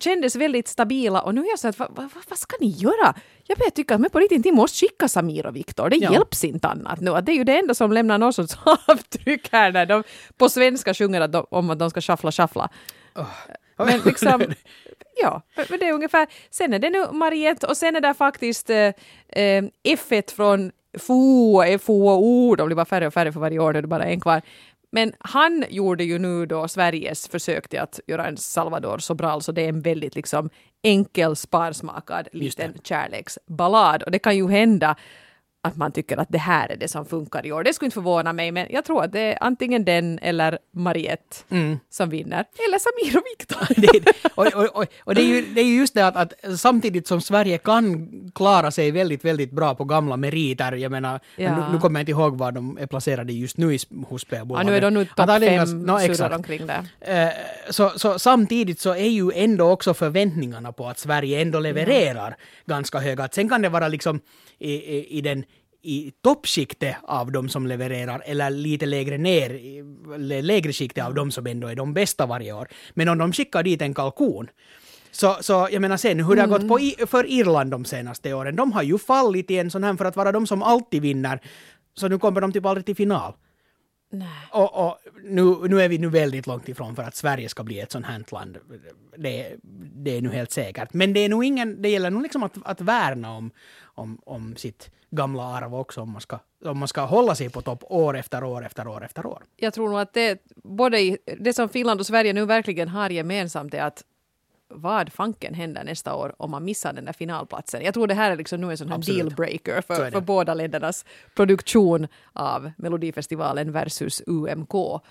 kändes väldigt stabila och nu är jag så att vad, vad, vad ska ni göra? Jag börjar tycka att men på riktigt, ni måste skicka Samir och Viktor, det Ja. hjälps inte annat nu. Att det är ju det enda som lämnar någon sorts avtryck här när de på svenska sjunger att de, om att de ska shuffla shuffla. Men liksom, ja, men det är ungefär. Sen är det nu Mariette och sen är det faktiskt eh, eh, F1 från FO, FO och O, de blir bara färre och färre för varje år, nu är det bara en kvar. Men han gjorde ju nu då Sveriges försök till att göra en Salvador Sobral, så det är en väldigt liksom enkel, sparsmakad liten kärleksballad. Och det kan ju hända att man tycker att det här är det som funkar i år. Det skulle inte förvåna mig, men jag tror att det är antingen den eller Mariette som vinner. Eller Samir och Viktor. det, och, och, och, och det, är ju, det är ju just det att, att samtidigt som Sverige kan klara sig väldigt, väldigt bra på gamla meriter, jag menar, Ja. nu, nu kommer jag inte ihåg var de är placerade just nu i, hos Ja, spelbolaget. nu är de nu topp fem no, surrar omkring där. Eh, Så, så samtidigt så är ju ändå också förväntningarna på att Sverige ändå levererar ganska höga. Sen kan det vara liksom i, i, i den i toppskiktet av de som levererar eller lite lägre ner, lägre skiktet av de som ändå är de bästa varje år. Men om de skickar dit en kalkon så, så jag menar sen hur det har gått på, i- för Irland de senaste åren. De har ju fallit i en sån här för att vara de som alltid vinner. Så nu kommer de typ aldrig till final. Och, och nu, nu är vi nu väldigt långt ifrån för att Sverige ska bli ett sånt här land. Det, det är nu helt säkert. Men det är nog ingen, det gäller nog liksom att, att värna om, om, om sitt gamla arv också om man, ska, om man ska hålla sig på topp år efter år efter år efter år. Jag tror nog att det, både i, det som Finland och Sverige nu verkligen har gemensamt är att vad fanken händer nästa år om man missar den där finalplatsen? Jag tror det här är liksom nu en sån här dealbreaker för, för båda ländernas produktion av Melodifestivalen versus UMK.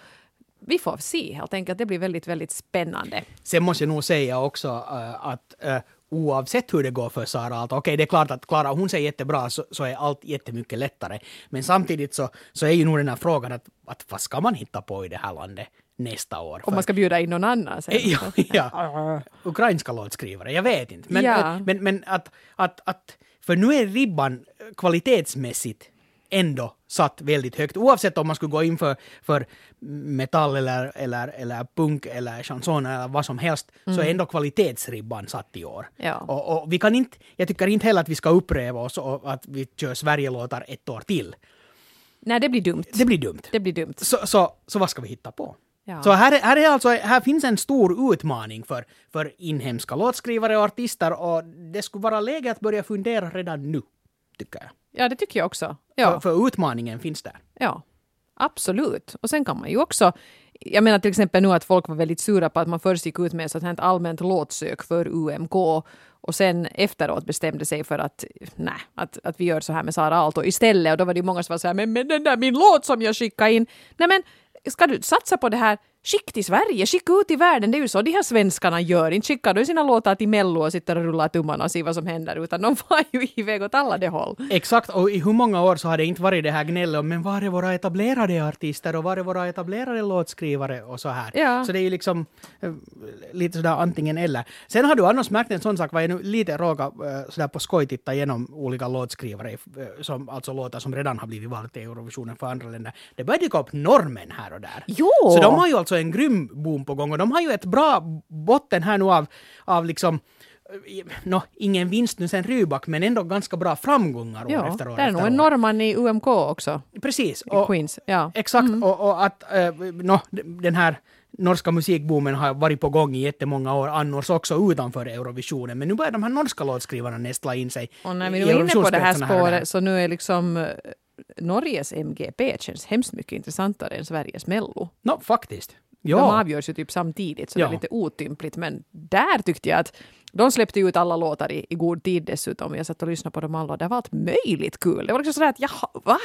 Vi får se helt enkelt, det blir väldigt, väldigt spännande. Sen måste jag nog säga också äh, att äh, oavsett hur det går för Sara okej det är klart att klarar hon sig jättebra så, så är allt jättemycket lättare. Men samtidigt så, så är ju nog den här frågan att, att vad ska man hitta på i det här landet nästa år? Om man ska bjuda in någon annan sen. Eh, Ja, ja. Ukrainska låtskrivare, jag vet inte. Men, Ja. men, men att, att, att, för nu är ribban kvalitetsmässigt ändå satt väldigt högt. Oavsett om man skulle gå in för, för metall eller, eller, eller punk eller chanson eller vad som helst, så är ändå kvalitetsribban satt i år. Ja. Och, och vi kan inte, jag tycker inte heller att vi ska upprepa oss och att vi kör Sverigelåtar ett år till. Nej, det blir dumt. Det blir dumt. Det blir dumt. Så, så, så vad ska vi hitta på? Ja. Så här, är- här, är alltså, här finns en stor utmaning för, för inhemska låtskrivare och artister och det skulle vara läge att börja fundera redan nu, tycker jag. Ja, det tycker jag också. För, Ja. för utmaningen finns där. Ja, absolut. Och sen kan man ju också, jag menar till exempel nu att folk var väldigt sura på att man först gick ut med sånt här allmänt låtsök för UMK och sen efteråt bestämde sig för att nej, att, att vi gör så här med Sara Aalto istället och då var det ju många som var så här men, men den där min låt som jag skickade in, nej men ska du satsa på det här Skick till Sverige, skicka ut i världen, det är ju så de här svenskarna gör. Inte skickar de sina låtar till Mello och sitter och rullar tummarna och ser vad som händer, utan de var ju iväg åt alla de håll. Exakt, och i hur många år så har det inte varit det här gnället om men var är våra etablerade artister och var är våra etablerade låtskrivare och så här. Ja. Så det är ju liksom eh, lite sådär antingen eller. Sen har du annars märkt en sån sak, var jag nu lite råga eh, sådär på skoj titta igenom olika låtskrivare, eh, som, alltså låtar som redan har blivit valda till Eurovisionen för andra länder. Det börjar dyka upp normen här och där. Jo! Så de har ju alltså en grym boom på gång och de har ju ett bra botten här nu av, av liksom eh, Nå, ingen vinst nu sen Rybak, men ändå ganska bra framgångar år Ja, efter år det är nog en norrman i UMK också. Precis. Och, Queens. Ja. Exakt, och, och att äh, nå, den här norska musikboomen har varit på gång i jättemånga år annars också utanför Eurovisionen. Men nu börjar de här norska låtskrivarna nästla in sig Och när vi nu är inne på det här spåret så nu är liksom eh, Norges MGP känns hemskt mycket intressantare än Sveriges Mello. Nå, faktiskt. De Ja. avgörs ju typ samtidigt så det Ja. är lite otympligt men där tyckte jag att de släppte ut alla låtar i, i god tid dessutom. Jag satt och lyssnade på dem alla och det var allt möjligt kul. Det var liksom sådär att jaha, va? Va,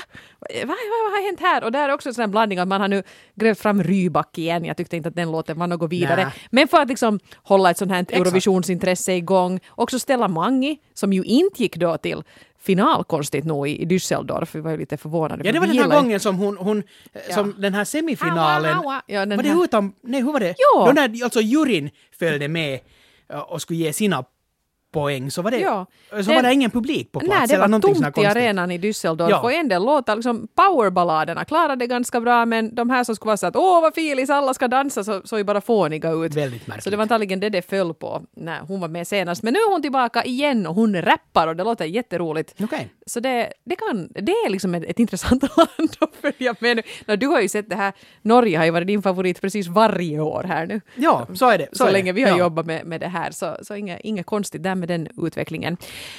va, vad har hänt här? Och där är också en sån blandning att man har nu grävt fram Rybak igen. Jag tyckte inte att den låten var något vidare. Nä. Men för att liksom hålla ett sånt här. Eurovisionsintresse igång. Också Stella Mangi som ju inte gick då till final konstigt nog i, Düsseldorf. Vi var ju lite förvånade. Ja, det var den här gången som hon, hon som den här semifinalen... Ja, den var det här- utan... Nej, hur var det? Ja. Då när alltså juryn följde med äh, och skulle ge sina poäng så var det, Ja. så Den- var det ingen publik på plats. Nej, det eller var tomt i arenan i Düsseldorf Ja. och en del låtar, liksom powerballaderna klarade ganska bra men de här som skulle vara så att åh vad filis, alla ska dansa så såg ju bara fåniga ut. Väldigt märkligt. Så det var antagligen det det föll på när hon var med senast. Men nu är hon tillbaka igen och hon rappar och det låter jätteroligt. Okej. Så det, det, kan, det är liksom ett, ett intressant land att följa med nu. Nå, du har ju sett det här, Norge har ju varit din favorit precis varje år här nu. Ja, så är det. Så, är länge det. vi har ja. jobbat med, med det här, så, så inget, inget konstigt där med den utvecklingen.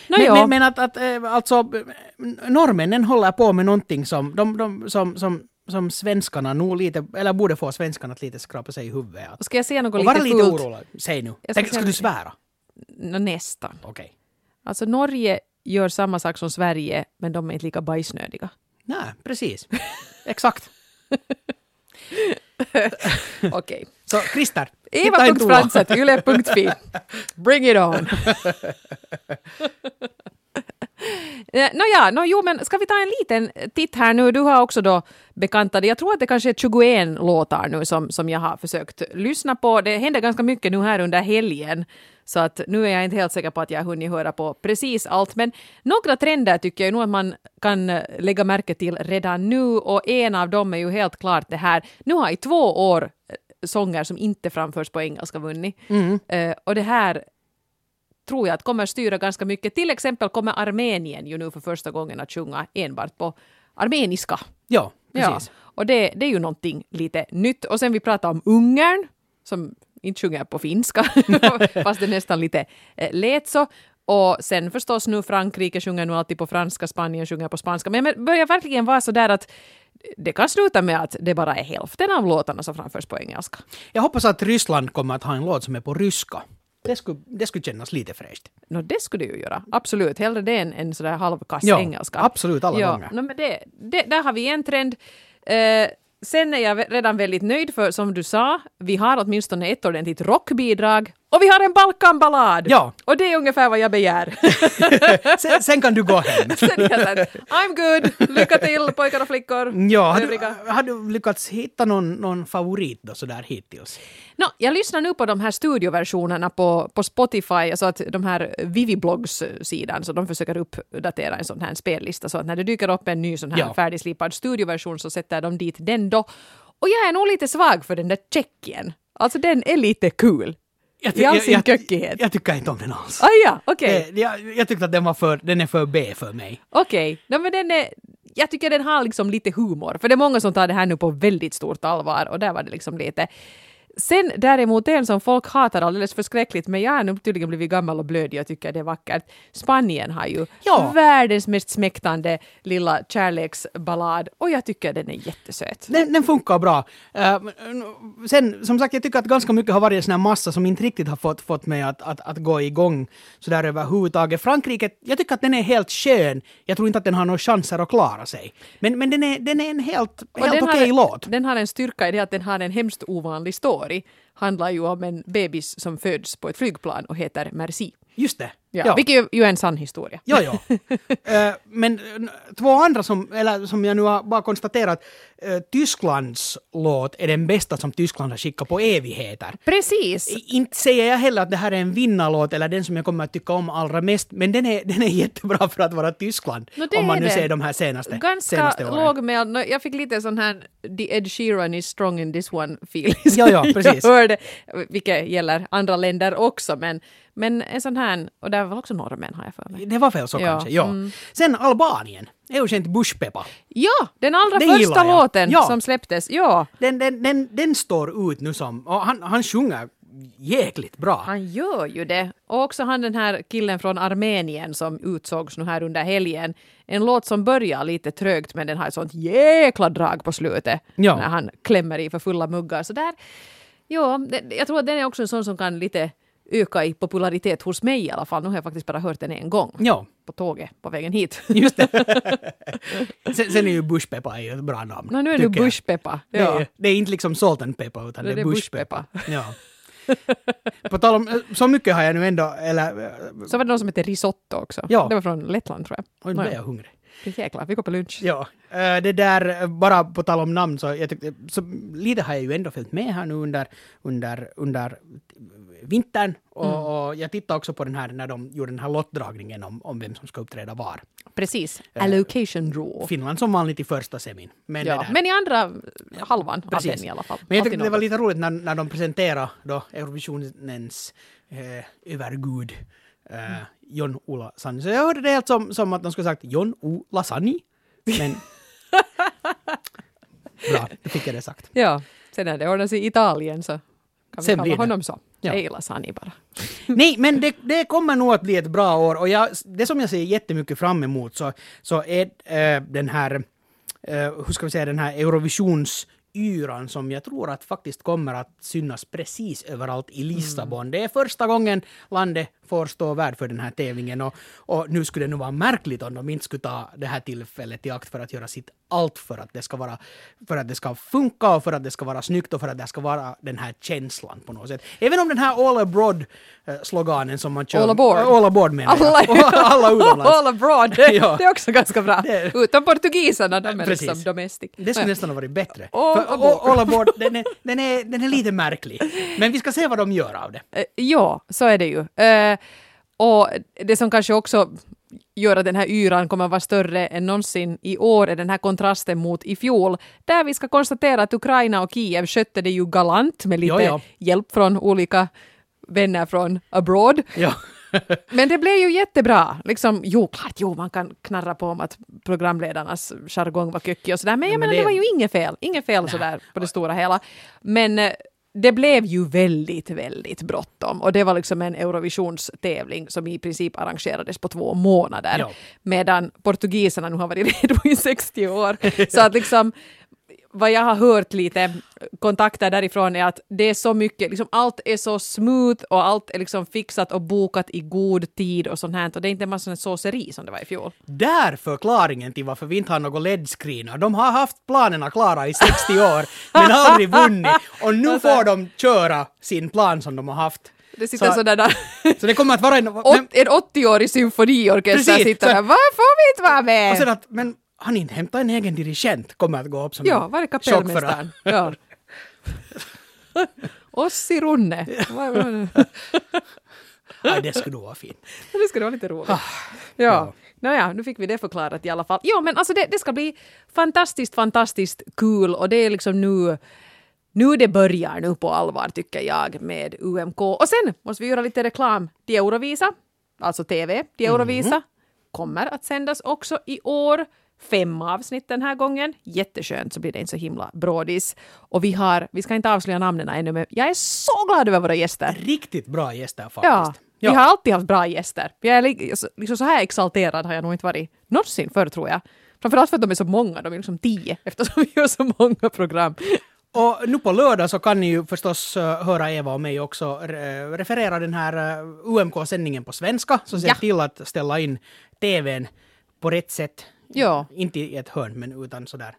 Nå, Men, men, men att, att eh, alltså, norrmännen håller på med någonting som, de, de, som, som, som svenskarna nog lite, eller borde få svenskarna att lite skrapa sig i huvudet. Att, Ska jag säga något och lite vara lite orolig. Säg nu. Ska Tänk, ska du svära? Nå, nästan. Okej. Alltså Norge gör samma sak som Sverige, men de är inte lika bajsnödiga. Nej, precis. Exakt. Okej. Så Christer. Eva.fransat, yle.fi. Bring it on. Eh, Nåja, no, jo men ska vi ta en liten titt här nu? Du har också då bekantade, jag tror att det kanske är 21 låtar nu som, som jag har försökt lyssna på. Det händer ganska mycket nu här under helgen. Så att nu är jag inte helt säker på att jag har hunnit höra på precis allt. Men några trender tycker jag nog att man kan eh, lägga märke till redan nu. Och en av dem är ju helt klart det här. Nu har i två år sånger som inte framförs på engelska vunnit. Eh, och det här tror jag att kommer styra ganska mycket. Till exempel kommer Armenien ju nu för första gången att sjunga enbart på armeniska. Ja, Ja, precis. och det, det är ju någonting lite nytt. Och sen vi pratar om Ungern, som inte sjunger på finska, fast det nästan lite eh, lät så. Och sen förstås nu Frankrike sjunger nu alltid på franska, Spanien sjunger på spanska. Men det börjar verkligen vara så där att det kan sluta med att det bara är hälften av låtarna som framförs på engelska. Jag hoppas att Ryssland kommer att ha en låt som är på ryska. Det skulle, det skulle kännas lite fräscht. Nå, det skulle det ju göra. Absolut. Hellre det än en sådär halvkass Ja, engelska. absolut, alla ja. gånger. No, men det, det, där har vi en trend. Eh, sen är jag redan väldigt nöjd för som du sa, vi har åtminstone ett ordentligt rockbidrag och vi har en Balkanballad! Ja. Och det är ungefär vad jag begär. Sen, sen kan du gå hem. Sen jag I'm good, lycka till pojkar och flickor. Ja, har du, har du lyckats hitta någon, någon favorit då sådär hittills? Nå, jag lyssnar nu på de här studioversionerna på, på Spotify, alltså att de här Vivi-blogs-sidan, så de försöker uppdatera en sån här spellista, så att när det dyker upp en ny sån här Ja. färdigslipad studioversion så sätter de dit den då. Och jag är nog lite svag för den där Tjeckien. Alltså den är lite kul. Jag, all jag, sin jag, köckighet. jag tycker inte om den alls. Ah, ja, okej. Eh, jag, jag tyckte att den var för, den är för B för mig. Okej, no, men den är, jag tycker den har liksom lite humor, för det är många som tar det här nu på väldigt stort allvar och där var det liksom lite Sen däremot en som folk hatar alldeles förskräckligt, men jag har nu tydligen blivit gammal och blödig och tycker det är vackert. Spanien har ju Ja. världens mest smäktande lilla kärleksballad och jag tycker den är jättesöt. Den, den funkar bra. Eh, sen, som sagt, jag tycker att ganska mycket har varit en sån här massa som inte riktigt har fått, fått mig att, att, att gå igång sådär överhuvudtaget. Frankrike, jag tycker att den är helt skön. Jag tror inte att den har några chanser att klara sig. Men, men den, är, den är en helt, helt okej låt. Den har en styrka i det att den har en hemskt ovanlig story. Handlar ju om en bebis som föds på ett flygplan och heter Merci. Just det. Ja, Vilket ju är en sann historia. Jo, jo. Eh, men eh, två andra som, eller som jag nu har bara konstaterat, uh, Tysklands låt är den bästa som Tyskland har skickat på evigheter. Precis! Inte säger jag heller att det här är en vinnarlåt eller den som jag kommer att tycka om allra mest, men den är, den är jättebra för att vara Tyskland. Det om man nu ser de här senaste, Ganska senaste åren. lågmäld. Nå, Jag fick lite sån här The Ed Sheeran is strong in this one feeling. Ja, ja, precis. Jag hörde, vilket gäller andra länder också, men, men en sån här, och där var också norrmän har jag för mig. Det var väl så Ja, kanske, ja. mm. Sen Albanien, Eugen Bushpepa. Ja, den allra Det första låten Ja. som släpptes. Ja, Den, den, den, den står ut nu som, och han, han sjunger jäkligt bra. han gör ju det. Och också han den här killen från Armenien som utsågs nu här under helgen. En låt som börjar lite trögt men den har ett sånt jäkla drag på slutet. Ja. När han klämmer i för fulla muggar. Så där, ja, jag tror att den är också en sån som kan lite öka i popularitet hos mig i alla fall. Nu har jag faktiskt bara hört den en gång. Ja, På tåget på vägen hit. just det. sen, sen är ju Bushpepa ju ett bra namn. Nå, nu är det bushpeppa. Det, är, det är inte liksom salt and pepper utan Nu det är är det bushpepper. Ja. På tal om, så mycket har jag nu ändå, eller Så var det någon som hette risotto också. Ja. Det var från Lettland tror jag. Oj, nu Nåja. jag hungrig. Jäklar, vi går på lunch. Ja, det där, bara på tal om namn, så, jag tyckte, så lite har jag ju ändå följt med här nu under, under, under vintern. Och, Mm. och jag tittade också på den här när de gjorde den här lottdragningen om, om vem som ska uppträda var. Precis. Allocation draw. Finland som vanligt i första semin. Men, Ja, men i andra halvan av Precis. den i alla fall. Men jag tyckte det var lite roligt när, när de presenterade då Eurovisionens eh, övergud eh, John-Ola Sanni. Så jag hörde det helt som, som att de skulle sagt John-Ola Sanni. Men... Bra, då fick jag det sagt. Ja, sen när det ordnas i Italien så kan Sen vi kalla honom så. Ja. Gillar Sani bara. Nej, men det, det kommer nog att bli ett bra år och jag, det som jag ser jättemycket fram emot så, så är eh, den här, eh, hur ska vi säga, den här Eurovisionsyran som jag tror att faktiskt kommer att synas precis överallt i Lissabon. Det är första gången landet får stå värd för den här tävlingen och, och nu skulle det nog vara märkligt om de inte skulle ta det här tillfället i akt för att göra sitt allt för att det ska vara, för att det ska funka och för att det ska vara snyggt och för att det ska vara den här känslan på något sätt. Även om den här all abroad eh, sloganen som man kör. All aboard. All aboard menar Alla, jag. alla utomlands. All abroad, det, Ja. det är också ganska bra. Det- Utom portugiserna, de är Precis. liksom domestic. Det skulle Ja. nästan ha varit bättre. All För aboard. all aboard, den är, den, är, den är lite märklig. Men vi ska se vad de gör av det. Eh, Ja, så är det ju. Eh, och det som kanske också gör att den här yran kommer att vara större än någonsin i år är den här kontrasten mot i fjol, där vi ska konstatera att Ukraina och Kiev skötte det ju galant med lite Ja, ja. hjälp från olika vänner från abroad. Ja. Men det blev ju jättebra. Liksom, jo, klart, jo, man kan knarra på om att programledarnas jargong var kökig och sådär, men jag Ja, men menar, det- det var ju inget fel. Inget fel sådär på det stora hela. Men eh, det blev ju väldigt, väldigt bråttom och det var liksom en Eurovisionstävling som i princip arrangerades på två månader. Ja. Medan portugiserna nu har varit redo i 60 år. Så att liksom vad jag har hört lite kontakter därifrån är att det är så mycket, liksom allt är så smooth och allt är liksom fixat och bokat i god tid och sånt här och det är inte en massa såseri som det var i fjol. Där förklaringen till varför vi inte har något LED-screenar. De har haft planerna klara i 60 år, men aldrig vunnit. Och nu får de köra sin plan som de har haft. Det sitter Så- sådana Så det kommer att vara en... Men, en 80-årig symfoniorkester sitter där. Varför får vi inte vara och sen med? att, men han inte hämtat en egen dirigent kommer att gå upp som Ja, var är kapellmästaren? Ja. Ossi Runne. Nej, det skulle nog vara fint. Det skulle vara lite roligt. Ja. Ja. Nåja, nu fick vi det förklarat i alla fall. Jo, men alltså det, det ska bli fantastiskt, fantastiskt kul och det är liksom nu nu det börjar nu på allvar tycker jag med UMK. Och sen måste vi göra lite reklam till Eurovisa, alltså TV till Eurovisa. Kommer att sändas också i år. Fem avsnitt den här gången. Jätteskönt så blir det inte så himla brådis. Och vi har, vi ska inte avslöja namnen ännu men jag är så glad över våra gäster. Riktigt bra gäster Ja, faktiskt. vi har alltid haft bra gäster. Jag är liksom så här exalterad har jag nog inte varit någonsin förr tror jag. Framförallt för att de är så många, de är liksom tio eftersom vi gör så många program. Och nu på lördag så kan ni ju förstås uh, höra Eva och mig också referera den här uh, UMK-sändningen på svenska. Så se Ja. till att ställa in TVn på rätt sätt. Ja. Inte i ett hörn, men utan sådär.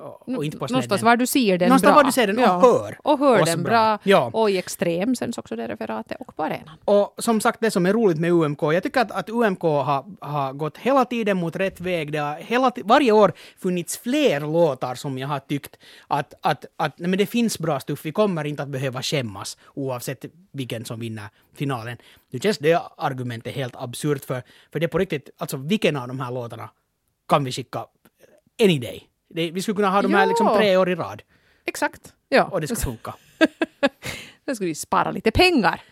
Och, och inte på Någonstans var du ser den Någonstans bra. var du ser den och hör Och hör den bra. Ja. Och i extrem sänds också det referatet och på arenan. Och som sagt, det som är roligt med UMK, jag tycker att, att UMK har, har gått hela tiden mot rätt väg. Det har hela, varje år funnits fler låtar som jag har tyckt att, att, att nej, men det finns bra stuff. Vi kommer inte att behöva skämmas oavsett vilken som vinner finalen. Nu känns det argumentet helt absurt för, för det är på riktigt, alltså vilken av de här låtarna kan vi skicka any day? Det, vi skulle kunna ha de här Ja. liksom tre år i rad Exakt. Ja. och det ska funka. Då skulle vi spara lite pengar.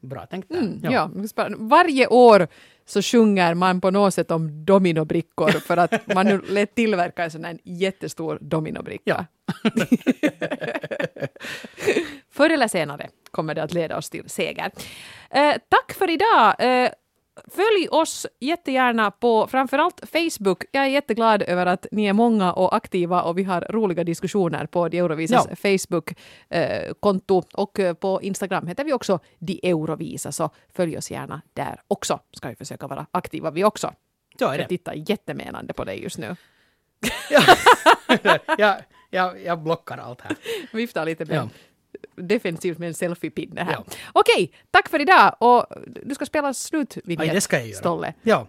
Bra tänkt där. Mm, ja. spara- Varje år så sjunger man på något sätt om dominobrickor för att man nu lät tillverka en sån här jättestor dominobricka. Ja. Förr eller senare kommer det att leda oss till seger. Eh, tack för idag! Eh, Följ oss jättegärna på framförallt Facebook. Jag är jätteglad över att ni är många och aktiva och vi har roliga diskussioner på De Eurovisas Ja. Facebook-konto och eh, på Instagram heter vi också De Eurovisa så följ oss gärna där också. Ska vi försöka vara aktiva vi också. Så är det. Jag tittar jättemenande på dig just nu. jag, jag, jag blockar allt här. Viftar lite med Ja. Defensivt med en selfiepinne här. Ja. Okej, tack för idag och du ska spela slutvinjett. Stolle. Ja.